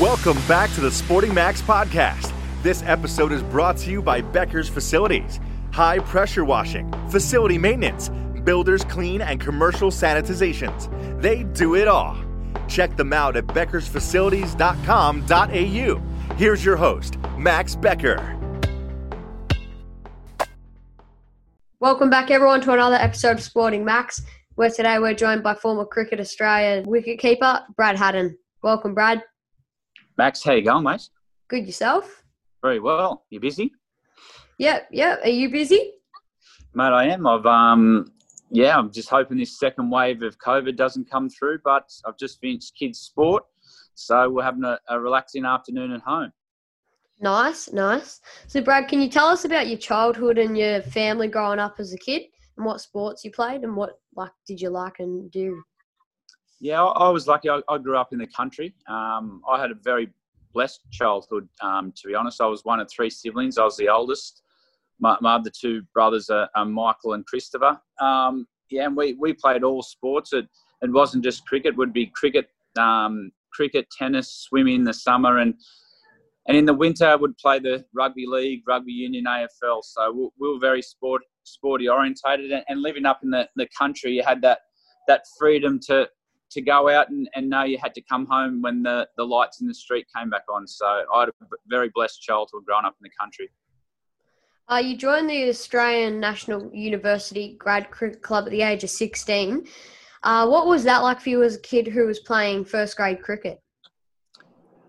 Welcome back to the Sporting Max podcast. This episode is brought to you by Becker's Facilities, high pressure washing, facility maintenance, builders clean, and commercial sanitizations. They do it all. Check them out at beckersfacilities.com.au. Here's your host, Max Becker. Welcome back, everyone, to another episode of Sporting Max, where today we're joined by former Cricket Australia wicketkeeper Brad Haddin. Welcome, Brad. Max, how you going, mate? Good yourself? Very well. You busy? Yep, yep. Are you busy? Mate, I am. I've um yeah, I'm just hoping this second wave of COVID doesn't come through, but I've just finished kids' sport, so we're having a, a relaxing afternoon at home. Nice, nice. So, Brad, can you tell us about your childhood and your family growing up as a kid, and what sports you played, and what like did you like and do? Yeah, I, I was lucky. I, I, grew up in the country. Um, I had a very blessed childhood. Um, to be honest, I was one of three siblings. I was the oldest. My, my other two brothers are, are Michael and Christopher. Um, yeah, and we, we played all sports. It, it wasn't just cricket. It would be cricket, um, cricket, tennis, swimming in the summer, and and in the winter I would play the rugby league, rugby union, AFL. So we, we were very sport sporty orientated, and, and living up in the, the country, you had that that freedom to to go out and, and know you had to come home when the, the lights in the street came back on. So I had a very blessed childhood growing up in the country. Uh, you joined the Australian National University Grad Cricket Club at the age of 16. Uh, what was that like for you as a kid who was playing first grade cricket?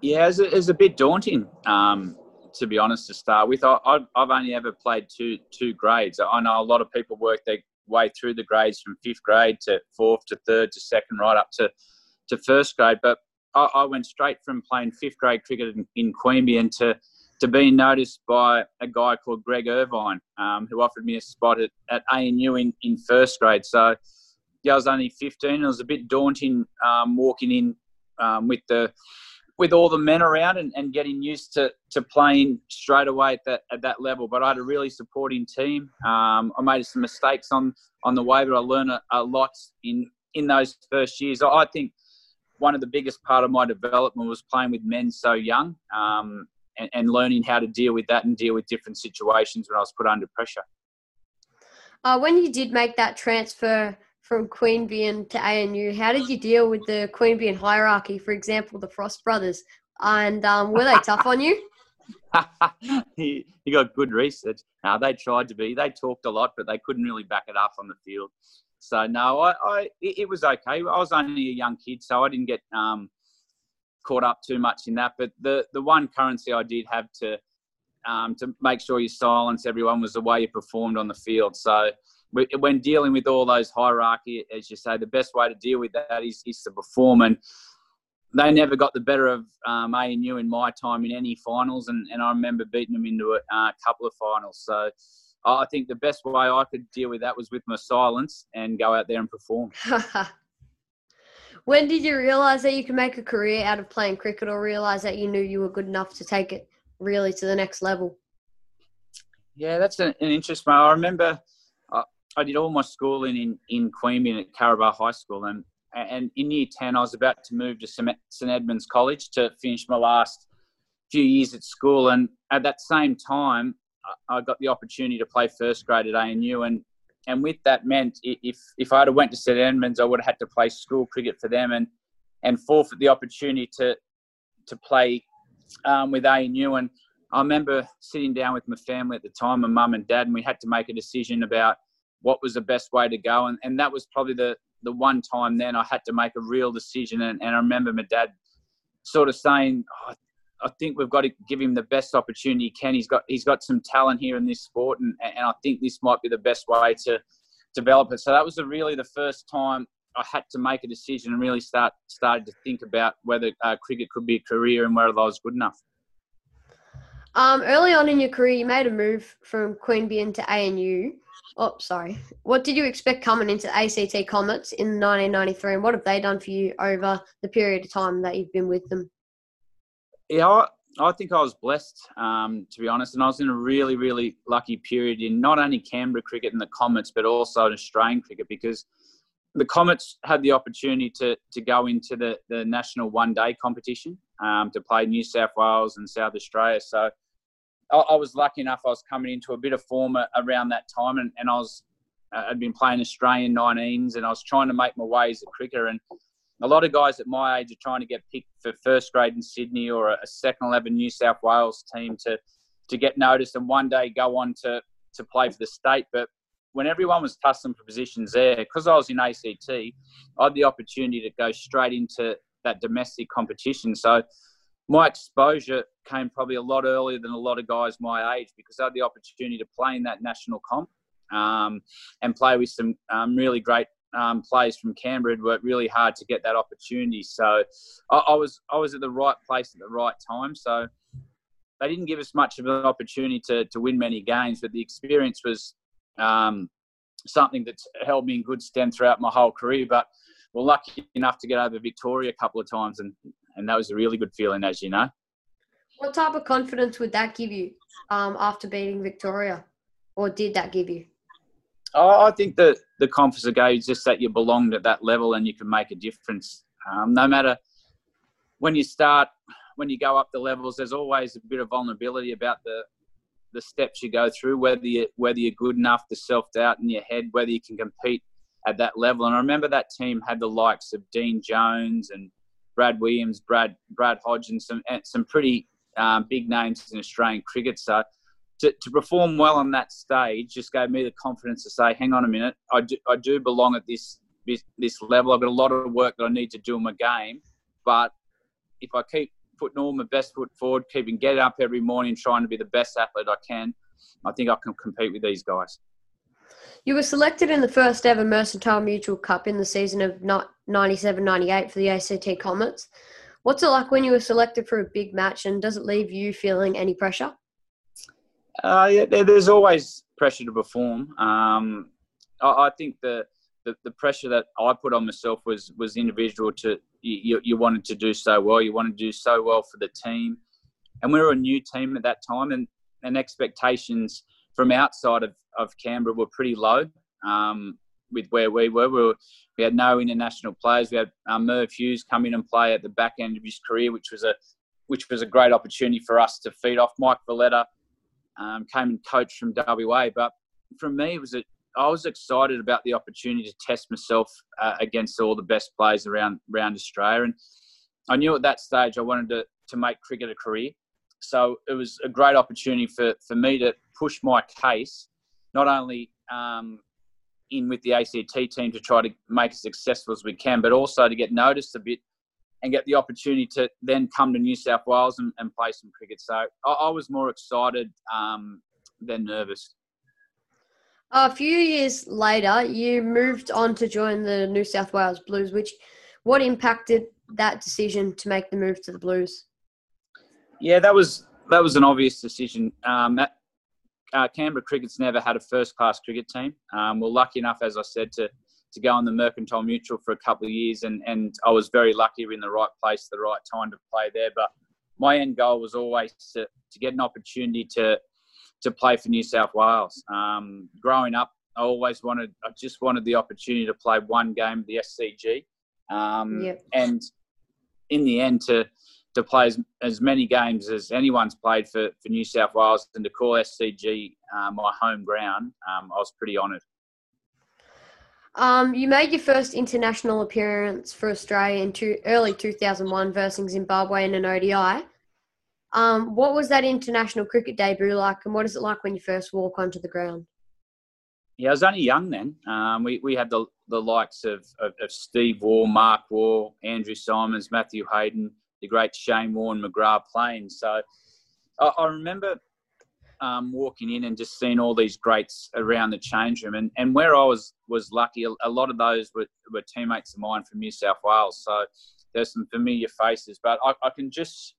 Yeah, it was a, it a bit daunting, um, to be honest, to start with. I, have only ever played two, two grades. I know a lot of people work their way through the grades from fifth grade to fourth to third to second, right up to, to first grade. But I, I went straight from playing fifth grade cricket in, in Queanbeyan to, to being noticed by a guy called Greg Irvine, um, who offered me a spot at, at ANU in, in first grade. So, yeah, I was only 15. It was a bit daunting um, walking in um, with the with all the men around and, and getting used to, to playing straight away at that, at that level. But I had a really supporting team. Um, I made some mistakes on, on the way, but I learned a, a lot in, in those first years. I think one of the biggest part of my development was playing with men so young um, and, and, learning how to deal with that and deal with different situations when I was put under pressure. Uh, when you did make that transfer from Queen Queanbeyan to ANU. How did you deal with the Queen Queanbeyan hierarchy? For example, the Frost brothers, and um, were they tough on you? you got good research. Now they tried to be. They talked a lot, but they couldn't really back it up on the field. So no, I, I it, was okay. I was only a young kid, so I didn't get um, caught up too much in that. But the the one currency I did have to um, to make sure you silence everyone was the way you performed on the field. So when dealing with all those hierarchy, as you say, the best way to deal with that is, is to perform. And they never got the better of um, ANU in my time in any finals, and, and I remember beating them into a uh, couple of finals. So I think the best way I could deal with that was with my silence and go out there and perform. when did you realise that you could make a career out of playing cricket, or realise that you knew you were good enough to take it really to the next level? Yeah, that's an, an interesting. I remember I did all my schooling in in Queanbeyan at Karabar High School, and and in year ten I was about to move to St Edmunds College to finish my last few years at school, and at that same time I got the opportunity to play first grade at ANU, and and with that meant if if I had went to St Edmunds, I would have had to play school cricket for them, and and forfeit the opportunity to to play um, with ANU. And I remember sitting down with my family at the time, my mum and dad, and we had to make a decision about what was the best way to go. And, and that was probably the, the one time then I had to make a real decision. And, and I remember my dad sort of saying, oh, I think we've got to give him the best opportunity he can. He's got he's got some talent here in this sport, and, and I think this might be the best way to develop it. So that was really the first time I had to make a decision and really start started to think about whether uh, cricket could be a career and whether I was good enough. Um, early on in your career, you made a move from Queanbeyan to ANU. Oh, sorry. What did you expect coming into ACT Comets in 1993, and what have they done for you over the period of time that you've been with them? Yeah, I, I think I was blessed, um, to be honest, and I was in a really, really lucky period in not only Canberra cricket and the Comets, but also in Australian cricket because the Comets had the opportunity to to go into the the national one day competition um, to play New South Wales and South Australia. So I, I, was lucky enough. I was coming into a bit of form around that time, and, and I was uh, I'd been playing Australian 19s, and I was trying to make my way as a cricketer. And a lot of guys at my age are trying to get picked for first grade in Sydney or a second eleven New South Wales team to to get noticed and one day go on to to play for the state. But when everyone was tussling for positions there, because I was in ACT, I had the opportunity to go straight into that domestic competition. So my exposure came probably a lot earlier than a lot of guys my age because I had the opportunity to play in that national comp um, and play with some um, really great um, players from Canberra. It worked really hard to get that opportunity. So I, I, was I was at the right place at the right time. So they didn't give us much of an opportunity to, to win many games, but the experience was um, something that's held me in good stead throughout my whole career. But we're lucky enough to get over Victoria a couple of times, and, and that was a really good feeling, as you know. What type of confidence would that give you um, after beating Victoria, or did that give you? Oh, I think that the confidence it gave is just that you belonged at that level and you can make a difference. Um, no matter when you start, when you go up the levels, there's always a bit of vulnerability about the the steps you go through, whether you whether you're good enough, the self doubt in your head, whether you can compete at that level. And I remember that team had the likes of Dean Jones and Brad Williams, Brad Brad and some some pretty um, big names in Australian cricket. So to, to perform well on that stage just gave me the confidence to say, hang on a minute, I do, I do belong at this, this this level. I've got a lot of work that I need to do in my game, but if I keep putting all my best foot forward, keeping getting up every morning, trying to be the best athlete I can, I think I can compete with these guys. You were selected in the first ever Mercantile Mutual Cup in the season of 97-98 for the ACT Comets. What's it like when you were selected for a big match, and does it leave you feeling any pressure? Uh, yeah, there's always pressure to perform. Um, I, I, think the, the, the pressure that I put on myself was was individual. To you, you wanted to do so well. You wanted to do so well for the team, and we were a new team at that time, and and expectations from outside of, of Canberra were pretty low. Um, with where we were. we were. we had no international players. We had um, Merv Hughes come in and play at the back end of his career, which was a which was a great opportunity for us to feed off. Mike Veletta um, came and coached from WA. But for me, it was a, I was excited about the opportunity to test myself uh, against all the best players around around Australia, and I knew at that stage I wanted to to make cricket a career. So it was a great opportunity for for me to push my case, not only um, in with the ACT team to try to make as successful as we can, but also to get noticed a bit and get the opportunity to then come to New South Wales and, and play some cricket. So I, I was more excited um, than nervous. A few years later, you moved on to join the New South Wales Blues. Which, what impacted that decision to make the move to the Blues? Yeah, that was that was an obvious decision. Um, that, uh, Canberra Cricket's never had a first class cricket team. Um, we're lucky enough, as I said, to to go on the Mercantile Mutual for a couple of years, and and I was very lucky in the right place the right time to play there. But my end goal was always to, to get an opportunity to to play for New South Wales. Um, growing up, I always wanted, I just wanted the opportunity to play one game of the SCG, um, yep. and in the end to to play as, as many games as anyone's played for, for New South Wales and to call SCG uh, my home ground, um, I was pretty honoured. Um, you made your first international appearance for Australia in two, early 2001 versus Zimbabwe in an ODI. Um, what was that international cricket debut like, and what is it like when you first walk onto the ground? Yeah, I was only young then. Um, we, we had the, the likes of, of, of, Steve Waugh, Mark Waugh, Andrew Symonds, Matthew Hayden, the great Shane Warne, McGrath playing. So I, I remember um, walking in and just seeing all these greats around the change room. And, and where I was was lucky, a, lot of those were, were teammates of mine from New South Wales. So there's some familiar faces, but I, I can just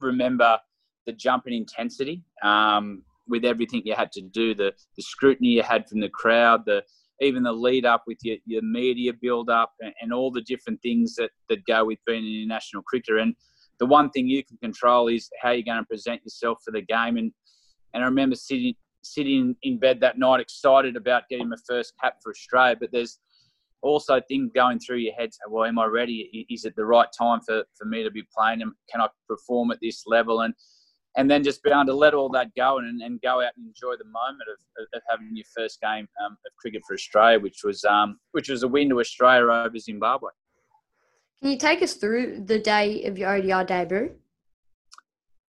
remember the jump in intensity um, with everything you had to do, the, the scrutiny you had from the crowd, the even the lead up with your, your media build up and, and all the different things that, that go with being an international cricketer. And the one thing you can control is how you're going to present yourself for the game. And and I remember sitting sitting in bed that night, excited about getting my first cap for Australia. But there's also things going through your head. Well, am I ready? Is it the right time for, for me to be playing? And Can I perform at this level? And and then just be able to let all that go and, and go out and enjoy the moment of, of having your first game um, of cricket for Australia, which was um, which was a win to Australia over Zimbabwe. Can you take us through the day of your ODI debut?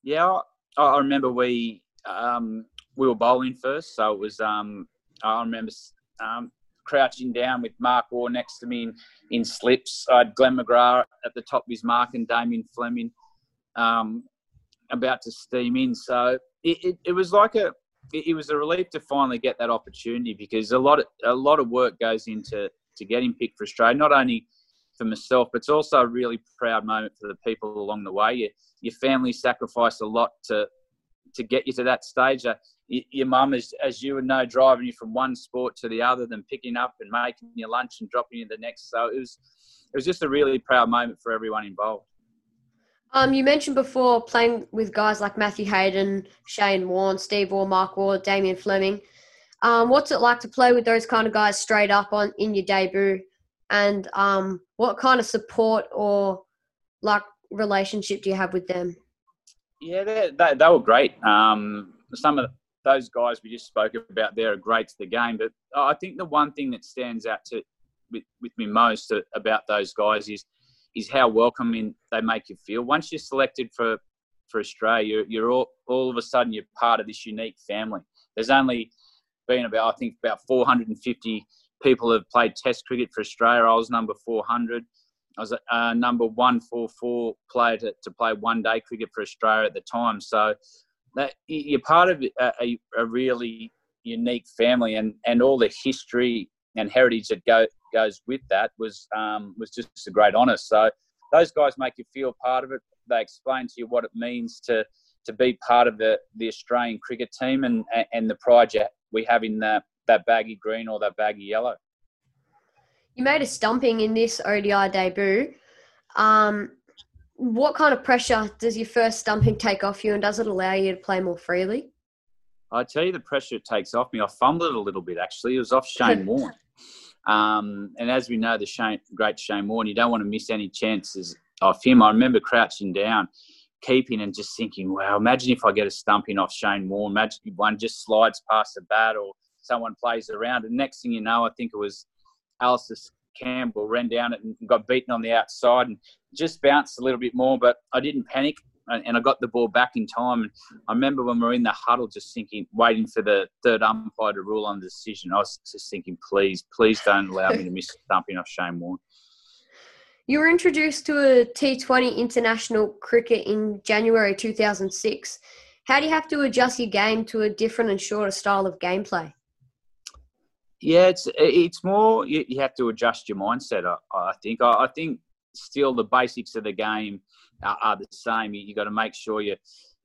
Yeah, I, I remember we um, we were bowling first, so it was. Um, I remember um, crouching down with Mark Waugh next to me in, in slips. I had Glenn McGrath at the top of his mark and Damien Fleming um, about to steam in. So it, it, it was like a it, it, was a relief to finally get that opportunity because a lot of a lot of work goes into to getting picked for Australia. Not only for myself, but it's also a really proud moment for the people along the way. Your, your family sacrificed a lot to to get you to that stage. Uh, your mum, as, as you would know, driving you from one sport to the other, then picking up and making your lunch and dropping you the next. So it was it was just a really proud moment for everyone involved. Um, you mentioned before playing with guys like Matthew Hayden, Shane Warne, Steve Waugh, Mark Waugh, Damien Fleming. Um, what's it like to play with those kind of guys straight up on in your debut? And um, what kind of support or like relationship do you have with them? Yeah, they, they, they were great. Um, some of those guys we just spoke about there are great to the game, but I think the one thing that stands out to with, with me most about those guys is is how welcoming they make you feel. Once you're selected for for Australia, you're, you're all, all of a sudden you're part of this unique family. There's only been about I think about 450 people have played Test cricket for Australia. I was number 400. I was uh, number 144 player to, to play one day cricket for Australia at the time. So that you're part of a, a really unique family, and, and all the history and heritage that go, goes with that was um, was just a great honour. So those guys make you feel part of it. They explain to you what it means to to be part of the, the Australian cricket team and and the pride we have in that that baggy green or that baggy yellow. You made a stumping in this ODI debut. Um, what kind of pressure does your first stumping take off you, and does it allow you to play more freely? I tell you, the pressure it takes off me. I fumbled it a little bit actually. It was off Shane Warne. Um, and as we know, the Shane, great Shane Warne, you don't want to miss any chances of him. I remember crouching down, keeping and just thinking, wow, imagine if I get a stumping off Shane Warne. Imagine if one just slides past the bat or someone plays around. And next thing you know, I think it was Alistair Campbell ran down it and got beaten on the outside and just bounced a little bit more, but I didn't panic and I got the ball back in time. And I remember when we were in the huddle, just thinking, waiting for the third umpire to rule on the decision. I was just thinking, please, please don't allow me to miss stumping off Shane Warne. You were introduced to a T20 international cricket in January 2006. How do you have to adjust your game to a different and shorter style of gameplay? Yeah, it's it's more you, you have to adjust your mindset. I, I think. I, I, think still the basics of the game are, are the same. You, you got to make sure you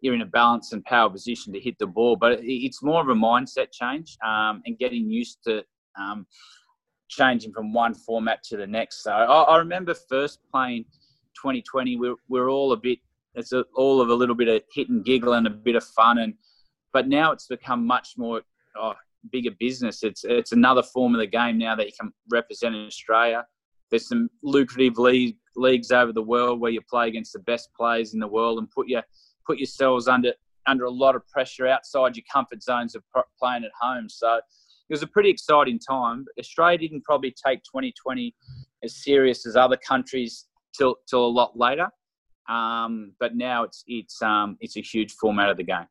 you're in a balance and power position to hit the ball. But it's more of a mindset change um, and getting used to um, changing from one format to the next. So I, I remember first playing 2020. We're we're all a bit. It's a, all of a little bit of hit and giggle and a bit of fun and. But now it's become much more. Oh, bigger business. It's it's another form of the game now that you can represent in Australia. There's some lucrative league, leagues over the world where you play against the best players in the world and put your put yourselves under under a lot of pressure outside your comfort zones of playing at home. So it was a pretty exciting time. Australia didn't probably take 2020 as serious as other countries till till a lot later. Um, but now it's it's um, it's a huge format of the game.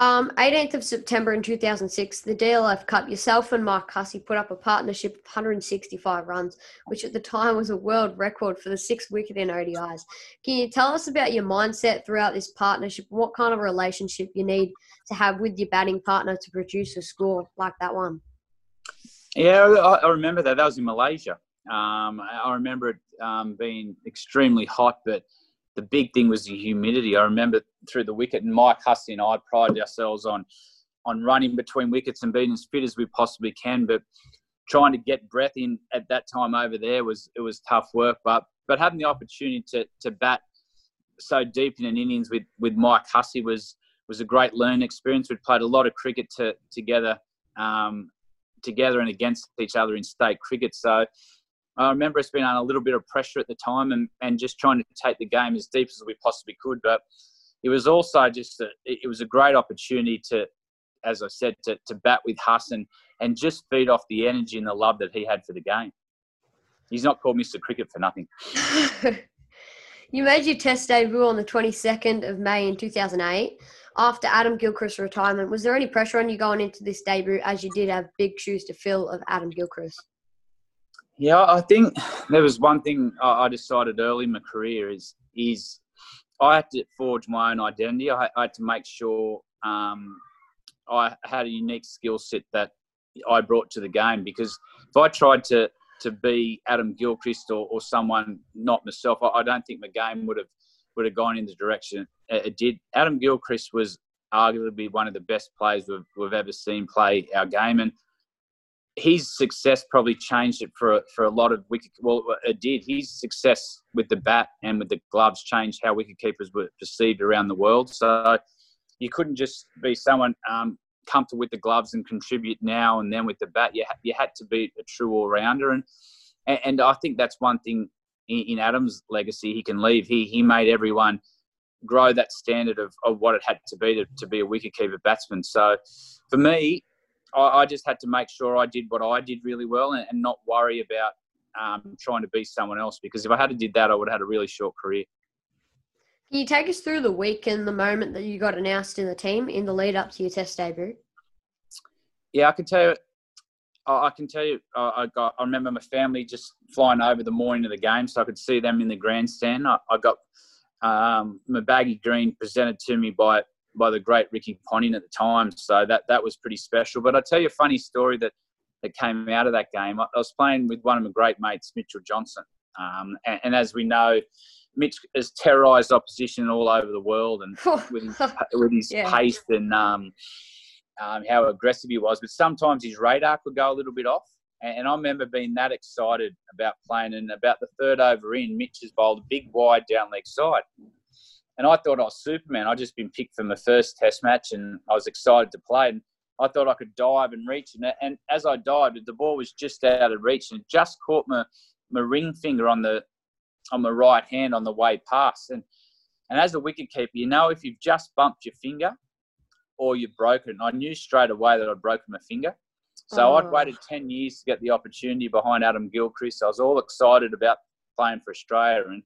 Um, 18th of September in 2006, the DLF Cup, yourself and Mark Hussey put up a partnership of 165 runs, which at the time was a world record for the sixth wicket in ODIs. Can you tell us about your mindset throughout this partnership? What kind of relationship you need to have with your batting partner to produce a score like that one? Yeah, I, remember that. That was in Malaysia. Um, I remember it um, being extremely hot, but the big thing was the humidity. I remember through the wicket, and Mike Hussey and I pride ourselves on on running between wickets and being as fit as we possibly can. But trying to get breath in at that time over there was it was tough work. But but having the opportunity to to bat so deep in an innings with with Mike Hussey was was a great learning experience. We'd played a lot of cricket to, together um, together and against each other in state cricket. So I remember us being under a little bit of pressure at the time and, and just trying to take the game as deep as we possibly could. But it was also just a, it was a great opportunity to, as I said, to, to bat with Hassan and just feed off the energy and the love that he had for the game. He's not called Mr. Cricket for nothing. you made your Test debut on the 22nd of May in 2008 after Adam Gilchrist's retirement. Was there any pressure on you going into this debut as you did have big shoes to fill of Adam Gilchrist? Yeah, I think there was one thing I decided early in my career is is I had to forge my own identity. I, had to make sure um, I had a unique skill set that I brought to the game because if I tried to to be Adam Gilchrist or, or someone not myself, I, I don't think my game would have would have gone in the direction it did. Adam Gilchrist was arguably one of the best players we've, we've ever seen play our game, and his success probably changed it for for a lot of wicket. Well, it did. His success with the bat and with the gloves changed how wicket keepers were perceived around the world. So you couldn't just be someone um, comfortable with the gloves and contribute now and then with the bat. You ha- you had to be a true all rounder, and and I think that's one thing in, in Adam's legacy he can leave. He he made everyone grow that standard of, of what it had to be to, to be a wicketkeeper batsman. So for me, I, I, just had to make sure I did what I did really well and, and not worry about um, trying to be someone else because if I had a did that, I would have had a really short career. Can you take us through the week and the moment that you got announced in the team in the lead up to your test debut? Yeah, I can tell you. I can tell you, I got. I remember my family just flying over the morning of the game, so I could see them in the grandstand. I, I got um, my baggy green presented to me by by the great Ricky Ponting at the time. So that that was pretty special. But I tell you a funny story that that came out of that game. I, I was playing with one of my great mates, Mitchell Johnson, um, and, and, as we know. Mitch has terrorised opposition all over the world, and with his, with his yeah. pace and um, um, how aggressive he was. But sometimes his radar could go a little bit off, and I remember being that excited about playing. And about the third over in, Mitch has bowled a big wide down leg side. And I thought I was Superman. I'd just been picked for my first test match and I was excited to play. And I thought I could dive and reach. And, and as I dived, the ball was just out of reach and it just caught my, my ring finger on the on the right hand on the way past. And and as a wicket keeper, you know if you've just bumped your finger or you've broken. I knew straight away that I'd broken my finger. So oh. I'd waited 10 years to get the opportunity behind Adam Gilchrist. I was all excited about playing for Australia. And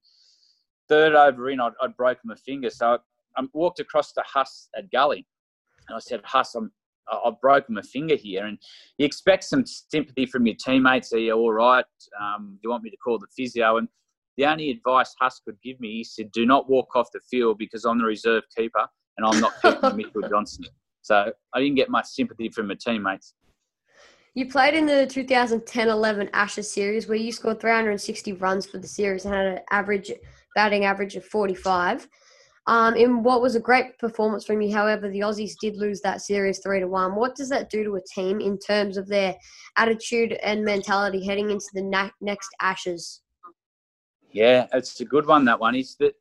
third over in, I'd, I'd broken my finger. So I, I walked across to Huss at Gully. And I said, Huss, I'm, I've broken my finger here. And you expect some sympathy from your teammates. Are you all right? Um, do you want me to call the physio? And the only advice Huss could give me, he said, do not walk off the field because I'm the reserve keeper and I'm not keeping Mitchell Johnson. So I didn't get much sympathy from my teammates. You played in the 2010-11 Ashes series where you scored 360 runs for the series and had an average batting average of 45. Um, in what was a great performance from you, however, the Aussies did lose that series three to one. What does that do to a team in terms of their attitude and mentality heading into the na- next Ashes? Yeah, it's a good one. That one is that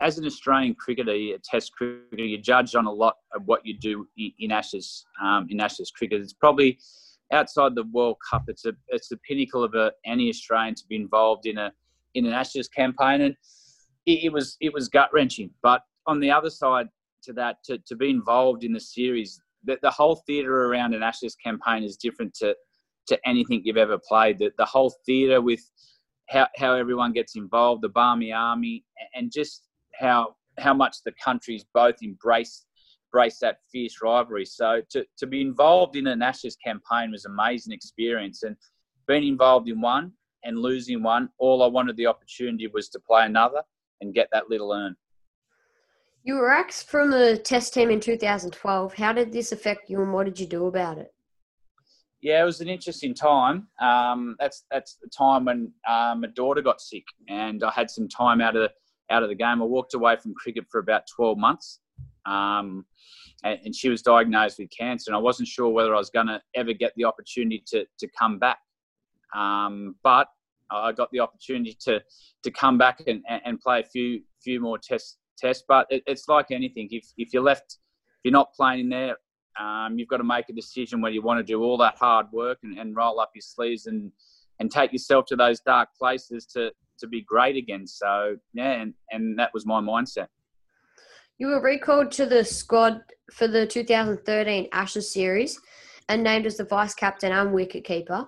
as an Australian cricketer, a Test cricketer, you're judged on a lot of what you do in Ashes. Um, in Ashes cricket, it's probably outside the World Cup, it's a it's the pinnacle of a, any Australian to be involved in a in an Ashes campaign, and it, it was it was gut wrenching. But on the other side to that, to, to be involved in the series, the, the whole theatre around an Ashes campaign is different to to anything you've ever played. The, the whole theatre with how, how everyone gets involved, the Barmy Army, and just how how much the countries both embrace embrace that fierce rivalry. So to, to be involved in an Ashes campaign was an amazing experience. And being involved in one and losing one, all I wanted the opportunity was to play another and get that little urn. You were axed from the test team in 2012. How did this affect you and what did you do about it? Yeah, it was an interesting time. Um, that's that's the time when uh, my daughter got sick, and I had some time out of the, out of the game. I walked away from cricket for about 12 months, um, and, and, she was diagnosed with cancer, and I wasn't sure whether I was going to ever get the opportunity to to come back. Um, but I got the opportunity to to come back and, and play a few few more tests. Tests, but it, it's like anything. If if you're left, if you're not playing in there, Um, you've got to make a decision whether you want to do all that hard work and, and roll up your sleeves and and take yourself to those dark places to to be great again. So yeah, and, and that was my mindset. You were recalled to the squad for the 2013 Ashes series and named as the vice captain and wicketkeeper.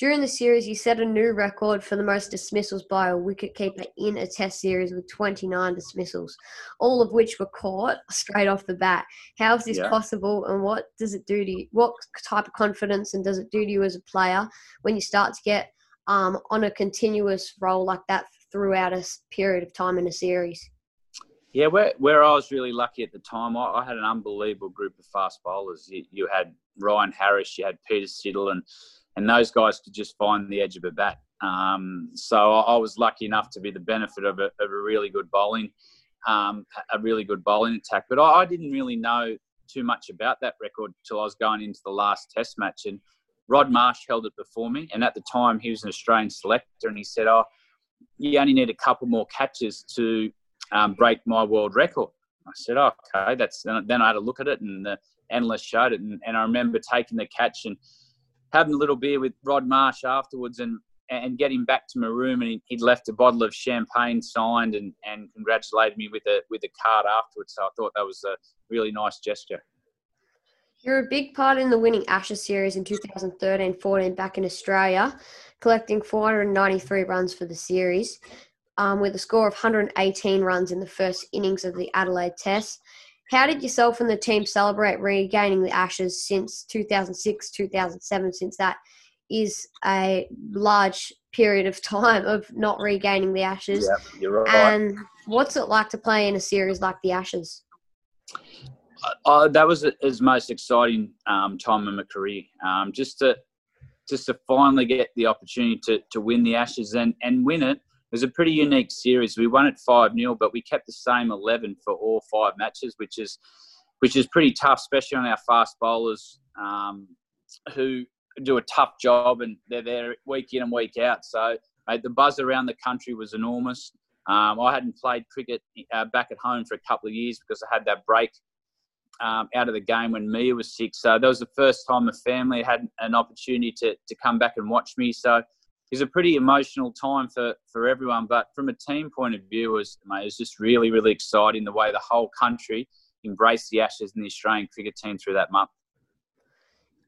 During the series, he set a new record for the most dismissals by a wicketkeeper in a Test series with 29 dismissals, all of which were caught straight off the bat. How is this yeah. possible, and what does it do to you? What type of confidence and does it do to you as a player when you start to get um, on a continuous roll like that throughout a period of time in a series? Yeah, where, where I was really lucky at the time, I, I had an unbelievable group of fast bowlers. You, you had Ryan Harris, you had Peter Siddle, and and those guys could just find the edge of a bat. Um, so I, was lucky enough to be the benefit of a, of a really good bowling, um, a really good bowling attack. But I, I, didn't really know too much about that record until I was going into the last Test match, and Rod Marsh held it before me. And at the time, he was an Australian selector, and he said, "Oh, you only need a couple more catches to um, break my world record." I said, oh, "Okay, that's." Then I had a look at it, and the analyst showed it, and, and I remember taking the catch and having a little beer with Rod Marsh afterwards and and get him back to my room and he'd left a bottle of champagne signed and, and congratulated me with a with a card afterwards. So I thought that was a really nice gesture. You're a big part in the winning Ashes series in 2013-14 back in Australia, collecting 493 runs for the series, um, with a score of 118 runs in the first innings of the Adelaide Test. How did yourself and the team celebrate regaining the Ashes since 2006, 2007, since that is a large period of time of not regaining the Ashes? Yeah, you're right. And what's it like to play in a series like the Ashes? Uh, uh that was his most exciting um, time in my career. Um, just to just to finally get the opportunity to, to win the Ashes and, and win it it was a pretty unique series. We won it five 0 but we kept the same eleven for all five matches, which is which is pretty tough, especially on our fast bowlers um, who do a tough job and they're there week in and week out. So mate, the buzz around the country was enormous. Um, I hadn't played cricket uh, back at home for a couple of years because I had that break um, out of the game when Mia was sick. So that was the first time the family had an opportunity to, to come back and watch me. So is a pretty emotional time for, for everyone. But from a team point of view, it was, mate, it was just really, really exciting the way the whole country embraced the Ashes and the Australian cricket team through that month.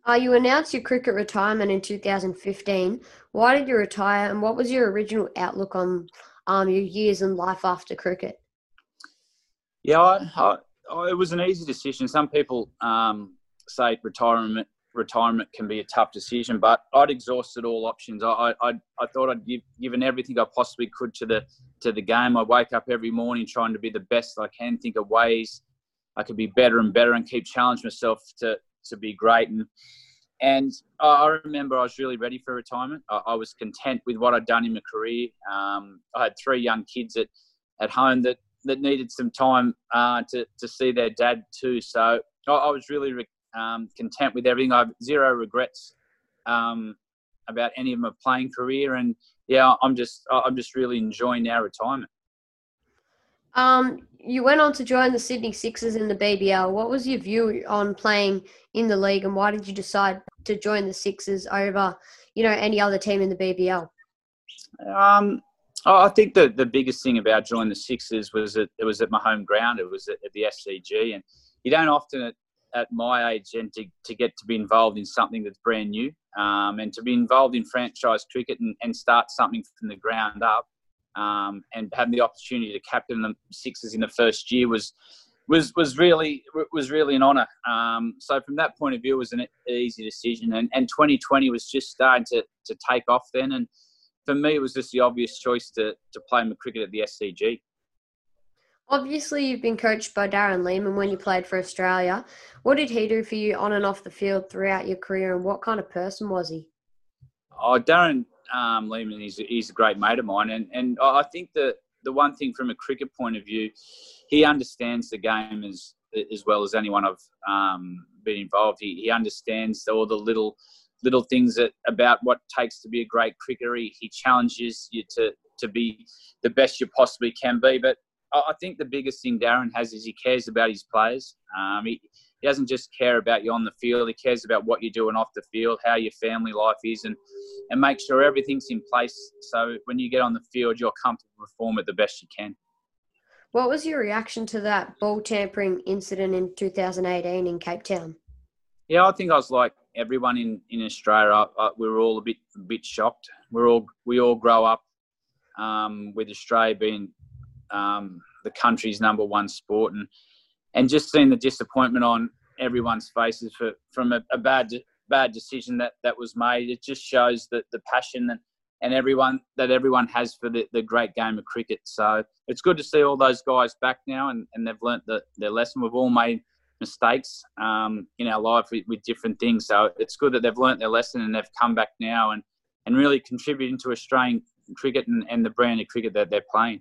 Uh, you announced your cricket retirement in 2015. Why did you retire, and what was your original outlook on um, your years and life after cricket? Yeah, I, I, I, it was an easy decision. Some people um, say retirement retirement can be a tough decision, but I'd exhausted all options. I, I, I thought I'd give, given everything I possibly could to the to the game. I wake up every morning trying to be the best I can, think of ways I could be better and better, and keep challenging myself to to be great. And and I remember I was really ready for retirement. I, I was content with what I'd done in my career. Um, I had three young kids at at home that that needed some time uh, to to see their dad too. So I, I was really re- um, content with everything. I have zero regrets um, about any of my playing career, and yeah, I'm just I'm just really enjoying our retirement. Um, you went on to join the Sydney Sixers in the BBL. What was your view on playing in the league, and why did you decide to join the Sixers over, you know, any other team in the BBL? Um, I think the the biggest thing about joining the Sixers was that it was at my home ground. It was at, at the SCG, and you don't often at my age and to, to get to be involved in something that's brand new um, and to be involved in franchise cricket and, and start something from the ground up um, and having the opportunity to captain the Sixers in the first year was was was really was really an honour. Um, so from that point of view, it was an easy decision. And, and 2020 was just starting to, to take off then. And for me, it was just the obvious choice to to play my cricket at the SCG. Obviously, you've been coached by Darren Lehmann when you played for Australia. What did he do for you on and off the field throughout your career, and what kind of person was he? Oh, Darren um, Lehmann is he's a great mate of mine, and and I think that the one thing from a cricket point of view, he understands the game as as well as anyone I've um, been involved. He, he understands all the little little things that about what takes to be a great cricketer. He, he challenges you to to be the best you possibly can be, but I think the biggest thing Darren has is he cares about his players. Um, he, he doesn't just care about you on the field. He cares about what you're doing off the field, how your family life is, and and make sure everything's in place. So when you get on the field, you're comfortable to perform it the best you can. What was your reaction to that ball tampering incident in 2018 in Cape Town? Yeah, I think I was like everyone in in Australia. I, I, we were all a bit a bit shocked. We're all we all grow up um, with Australia being um, the country's number one sport, and and just seeing the disappointment on everyone's faces for from a, a bad bad decision that that was made. It just shows that the passion that and everyone that everyone has for the, the great game of cricket. So it's good to see all those guys back now, and, and they've learnt the, their lesson. We've all made mistakes um, in our life with, with, different things, so it's good that they've learnt their lesson and they've come back now and, and really contributing to Australian cricket and, and the brand of cricket that they're playing.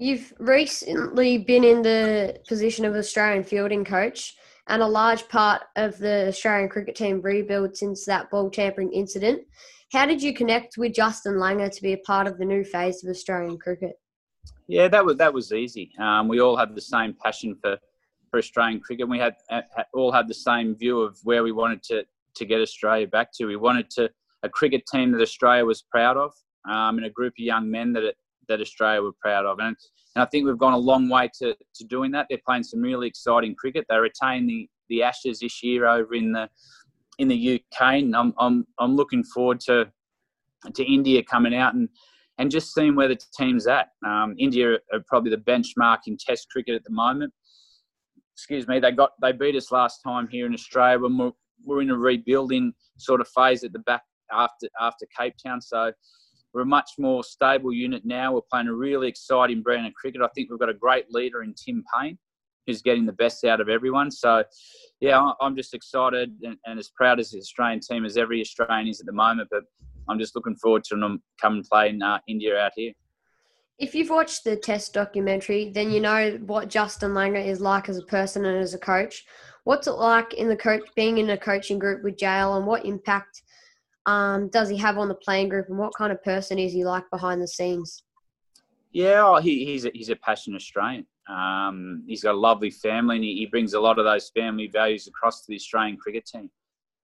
You've recently been in the position of Australian fielding coach, and a large part of the Australian cricket team rebuild since that ball tampering incident. How did you connect with Justin Langer to be a part of the new phase of Australian cricket? Yeah, that was that was easy. Um, we all had the same passion for, for Australian cricket. We had, had all had the same view of where we wanted to to get Australia back to. We wanted to a cricket team that Australia was proud of, um, and a group of young men that it, that Australia were proud of. And, and I think we've gone a long way to, to doing that. They're playing some really exciting cricket. They retained the, the Ashes this year over in the in the UK, and I'm I'm I'm looking forward to to India coming out and and just seeing where the team's at. Um, India are probably the benchmark in Test cricket at the moment. Excuse me, they got they beat us last time here in Australia when we're, we're in a rebuilding sort of phase at the back after after Cape Town. So we're a much more stable unit now. We're playing a really exciting brand of cricket. I think we've got a great leader in Tim Paine, who's getting the best out of everyone. So, yeah, I'm just excited and, and as proud as the Australian team as every Australian is at the moment. But I'm just looking forward to them come and play in uh, India out here. If you've watched the Test documentary, then you know what Justin Langer is like as a person and as a coach. What's it like in the coach being in a coaching group with JL, and what impact um, does he have on the playing group, and what kind of person is he like behind the scenes? Yeah, oh, he, he's a, he's a passionate Australian. Um, he's got a lovely family, and he, he, brings a lot of those family values across to the Australian cricket team.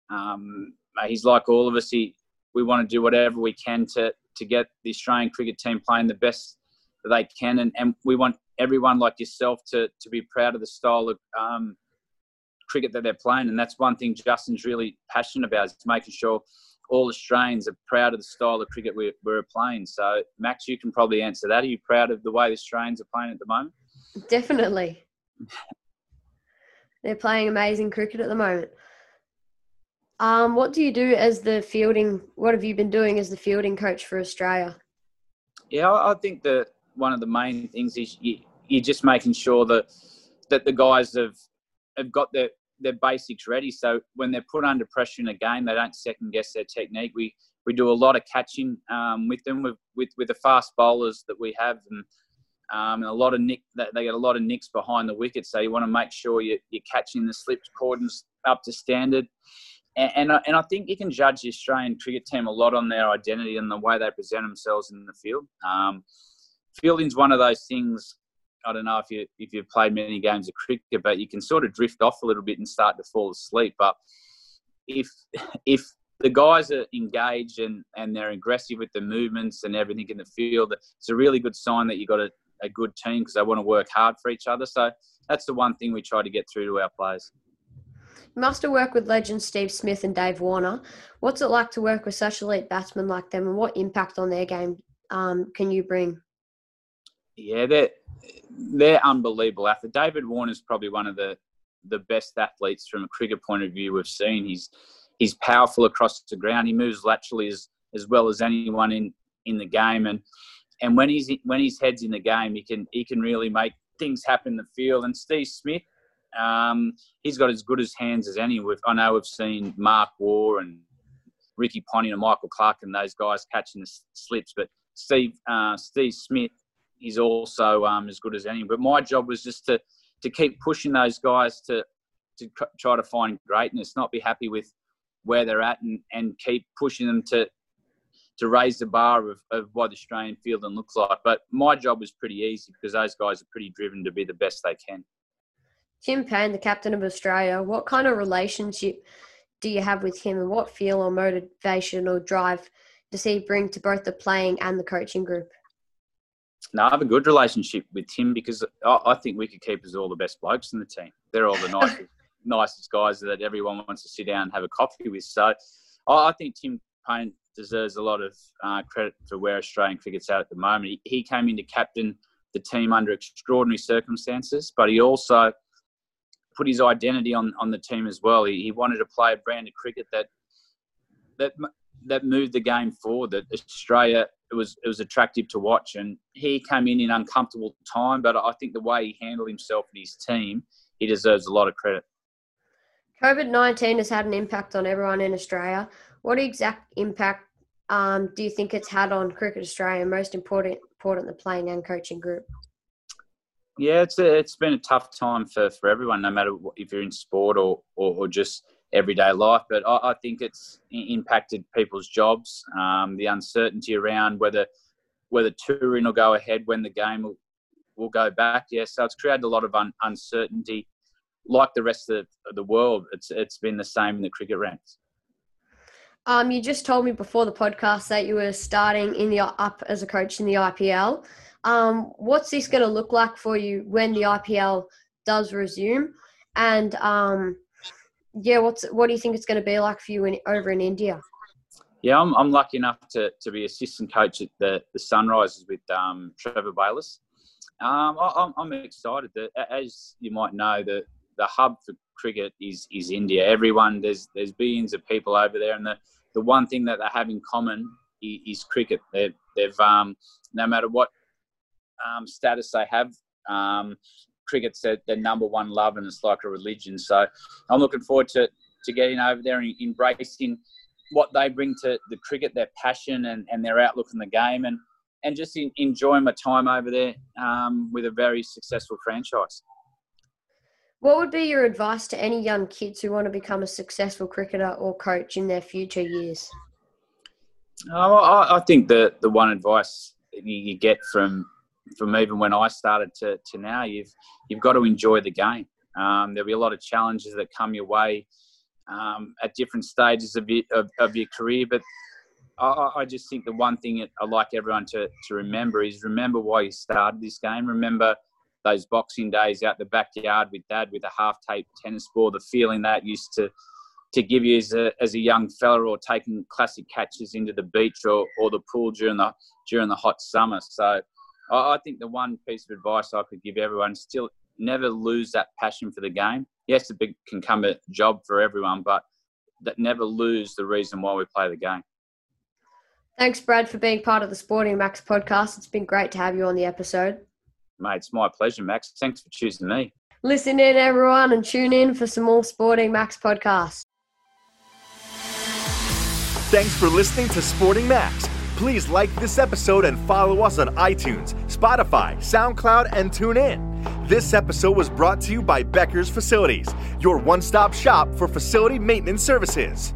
Um, he's like all of us. He we want to do whatever we can to to get the Australian cricket team playing the best that they can, and, and we want everyone like yourself to to be proud of the style of um, cricket that they're playing, and that's one thing Justin's really passionate about is making sure all Australians are proud of the style of cricket we're, we're playing. So, Max, you can probably answer that. Are you proud of the way the Australians are playing at the moment? Definitely. They're playing amazing cricket at the moment. Um, what do you do as the fielding? What have you been doing as the fielding coach for Australia? Yeah, I think that one of the main things is you, you're just making sure that that the guys have have got their their basics ready. So when they're put under pressure in a game, they don't second guess their technique. We we do a lot of catching um, with them with, with with the fast bowlers that we have, and, um, and a lot of nick. That they get a lot of nicks behind the wicket. So you want to make sure you, you're catching the slips cordons up to standard. And, and I, and I think you can judge the Australian cricket team a lot on their identity and the way they present themselves in the field. Um, fielding's one of those things I don't know if you if you've played many games of cricket, but you can sort of drift off a little bit and start to fall asleep. But if if the guys are engaged and, and they're aggressive with the movements and everything in the field, it's a really good sign that you've got a, a good team because they want to work hard for each other. So that's the one thing we try to get through to our players. You must have worked with legends Steve Smith and Dave Warner. What's it like to work with such elite batsmen like them, and what impact on their game um, can you bring? Yeah, they're they're unbelievable athletes. David Warner is probably one of the the best athletes from a cricket point of view we've seen. He's he's powerful across the ground. He moves laterally as as well as anyone in in the game. And and when he's when his head's in the game, he can he can really make things happen in the field. And Steve Smith, um, he's got as good as hands as any. We've, I know we've seen Mark Waugh and Ricky Ponting and Michael Clarke and those guys catching the slips, but Steve uh, Steve Smith he's also um, as good as any. But my job was just to to keep pushing those guys to to try to find greatness, not be happy with where they're at, and, and keep pushing them to to raise the bar of, of what the Australian fielding looks like. But my job was pretty easy because those guys are pretty driven to be the best they can. Tim Paine, the captain of Australia, what kind of relationship do you have with him and what feel or motivation or drive does he bring to both the playing and the coaching group? No, I have a good relationship with Tim because I, I think we could keep us all the best blokes in the team. They're all the nicest, nicest guys that everyone wants to sit down and have a coffee with. So I, I think Tim Paine deserves a lot of uh, credit for where Australian cricket's at at the moment. He, he came in to captain the team under extraordinary circumstances, but he also put his identity on, on the team as well. He, he wanted to play a brand of cricket that that that moved the game forward. That Australia it was it was attractive to watch, and he came in in uncomfortable time. But I think the way he handled himself and his team, he deserves a lot of credit. COVID nineteen has had an impact on everyone in Australia. What exact impact um, do you think it's had on Cricket Australia? Most important, important the playing and coaching group. Yeah, it's a, it's been a tough time for, for everyone, no matter if you're in sport or, or, or just everyday life. But I, I, think it's impacted people's jobs, um, the uncertainty around whether whether touring will go ahead when the game will, will go back. Yeah, so it's created a lot of un, uncertainty. Like the rest of the world, it's it's been the same in the cricket ranks. Um, you just told me before the podcast that you were starting in the up as a coach in the IPL. Um, what's this going to look like for you when the IPL does resume? And um, yeah, what's what do you think it's going to be like for you in, over in India? Yeah, I'm, I'm lucky enough to, to be assistant coach at the, the Sunrisers with um, Trevor Bayliss. Um, I, I'm excited that, as you might know, the, the hub for cricket is, is India. Everyone, there's there's billions of people over there, and the, the one thing that they have in common is, is cricket. They've, they've um, no matter what um, status they have. Cricket's their, their, number one love, and it's like a religion. So I'm looking forward to, to getting over there and embracing what they bring to the cricket, their passion and, and their outlook in the game, and and just in, enjoying my time over there um, with a very successful franchise. What would be your advice to any young kids who want to become a successful cricketer or coach in their future years? Oh, I, I think the the one advice you get from from even when I started to, to now, you've you've got to enjoy the game. Um, there'll be a lot of challenges that come your way um, at different stages of your, of, of your career, but I, I, just think the one thing I like everyone to, to remember is remember why you started this game. Remember those boxing days out the backyard with dad with a half tape tennis ball, the feeling that used to to give you as a, as a young fella or taking classic catches into the beach or, or the pool during the during the hot summer. So I think the one piece of advice I could give everyone is still never lose that passion for the game. Yes, it can come a job for everyone, but that never lose the reason why we play the game. Thanks, Brad, for being part of the Sporting Max podcast. It's been great to have you on the episode. Mate, it's my pleasure, Max. Thanks for choosing me. Listen in, everyone, and tune in for some more Sporting Max podcasts. Thanks for listening to Sporting Max Please like this episode and follow us on iTunes, Spotify, SoundCloud, and TuneIn. This episode was brought to you by Becker's Facilities, your one stop shop for facility maintenance services.